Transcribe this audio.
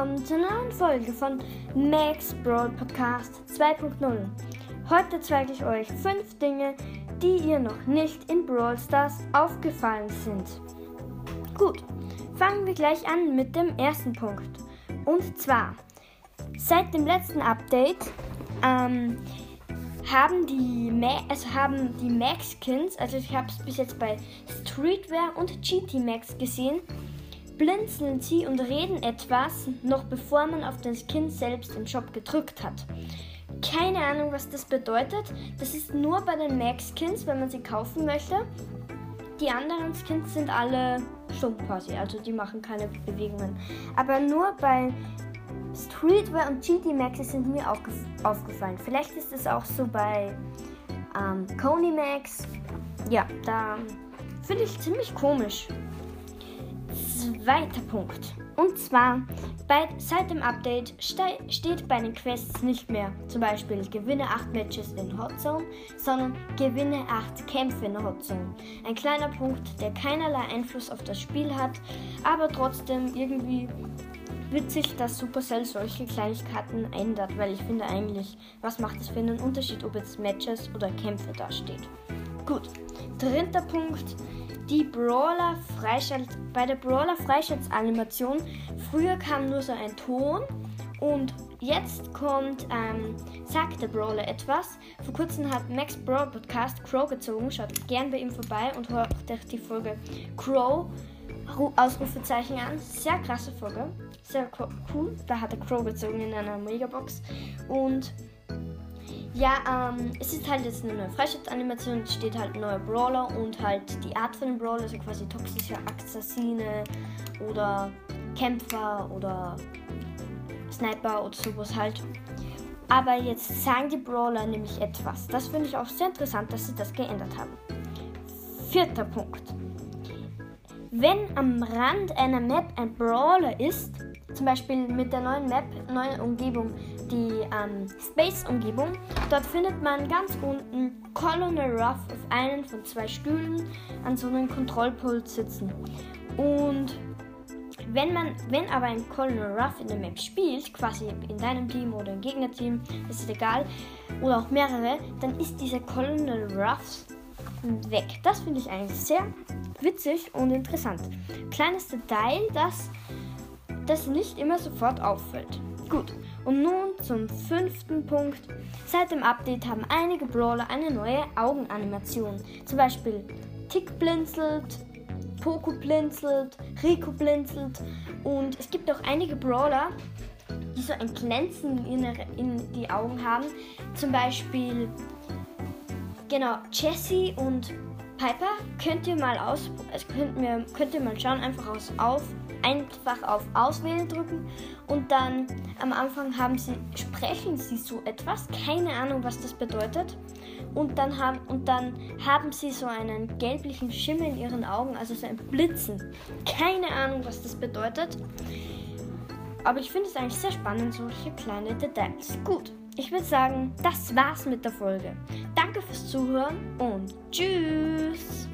willkommen zur neuen Folge von Max Brawl Podcast 2.0. Heute zeige ich euch fünf Dinge, die ihr noch nicht in Brawl Stars aufgefallen sind. Gut, fangen wir gleich an mit dem ersten Punkt. Und zwar, seit dem letzten Update ähm, haben die, Ma also die Max-Skins, also ich habe es bis jetzt bei Streetwear und GT Max gesehen, blinzeln sie und reden etwas, noch bevor man auf den Skin selbst im Shop gedrückt hat. Keine Ahnung, was das bedeutet. Das ist nur bei den Max-Skins, wenn man sie kaufen möchte. Die anderen Skins sind alle stumm quasi, also die machen keine Bewegungen. Aber nur bei Streetwear und GT Maxes sind mir auch aufgefallen. Vielleicht ist es auch so bei ähm, Coney Max. Ja, da finde ich ziemlich komisch. Zweiter Punkt. Und zwar, bei, seit dem Update steht bei den Quests nicht mehr zum Beispiel gewinne 8 Matches in Hot Zone, sondern gewinne 8 Kämpfe in Hot Zone. Ein kleiner Punkt, der keinerlei Einfluss auf das Spiel hat, aber trotzdem irgendwie witzig, dass Supercell solche Kleinigkeiten ändert, weil ich finde eigentlich, was macht es für einen Unterschied, ob jetzt Matches oder Kämpfe da steht. Gut, dritter Punkt, die Brawler Freischalt, bei der Brawler Freischaltsanimation, früher kam nur so ein Ton und jetzt kommt, ähm, sagt der Brawler etwas. Vor kurzem hat Max Brawl Podcast Crow gezogen. Schaut gern bei ihm vorbei und hört euch die Folge Crow Ausrufezeichen an. Sehr krasse Folge. Sehr cool. Da hat er Crow gezogen in einer Megabox. Und ja, ähm, es ist halt jetzt eine neue Freischaltanimation. Es steht halt neuer Brawler und halt die Art von Brawler, also quasi toxische Assassine oder Kämpfer oder Sniper oder sowas halt. Aber jetzt sagen die Brawler nämlich etwas. Das finde ich auch sehr interessant, dass sie das geändert haben. Vierter Punkt. Wenn am Rand einer Map ein Brawler ist, zum Beispiel mit der neuen Map, neuen Umgebung, die ähm, Space-Umgebung, dort findet man ganz unten Colonel Ruff auf einen von zwei Stühlen an so einem Kontrollpult sitzen. Und wenn man, wenn aber ein Colonel Ruff in der Map spielt, quasi in deinem Team oder im Gegnerteam, ist egal, oder auch mehrere, dann ist dieser Colonel Ruff weg. Das finde ich eigentlich sehr witzig und interessant. Kleines Detail, das, das nicht immer sofort auffällt. Gut, und nun zum fünften Punkt. Seit dem Update haben einige Brawler eine neue Augenanimation. Zum Beispiel Tick blinzelt, Poco blinzelt, Rico blinzelt und es gibt auch einige Brawler, die so ein Glänzen in, in die Augen haben. Zum Beispiel, genau, Jessie und Piper könnt ihr mal aus, es könnt, mir, könnt ihr mal schauen, einfach aus, auf, einfach auf Auswählen drücken und dann am Anfang haben sie, sprechen sie so etwas, keine Ahnung, was das bedeutet. Und dann haben, und dann haben sie so einen gelblichen Schimmel in ihren Augen, also so ein Blitzen. Keine Ahnung, was das bedeutet. Aber ich finde es eigentlich sehr spannend, solche kleine Details. Gut, ich würde sagen, das war's mit der Folge. Danke fürs Zuhören und tschüss.